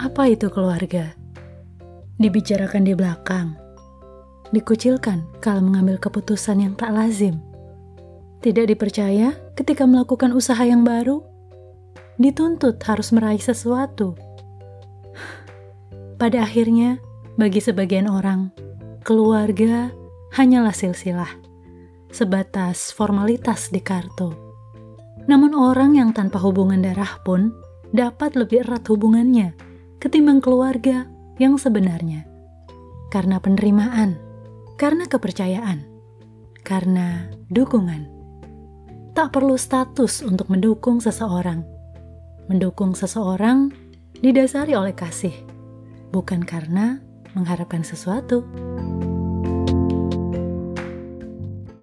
Apa itu keluarga? Dibicarakan di belakang, dikucilkan kalau mengambil keputusan yang tak lazim, tidak dipercaya ketika melakukan usaha yang baru, dituntut harus meraih sesuatu. Pada akhirnya, bagi sebagian orang, keluarga hanyalah silsilah, sebatas formalitas di kartu. Namun orang yang tanpa hubungan darah pun dapat lebih erat hubungannya ketimbang keluarga yang sebenarnya. Karena penerimaan, karena kepercayaan, karena dukungan. Tak perlu status untuk mendukung seseorang. Mendukung seseorang didasari oleh kasih bukan karena mengharapkan sesuatu.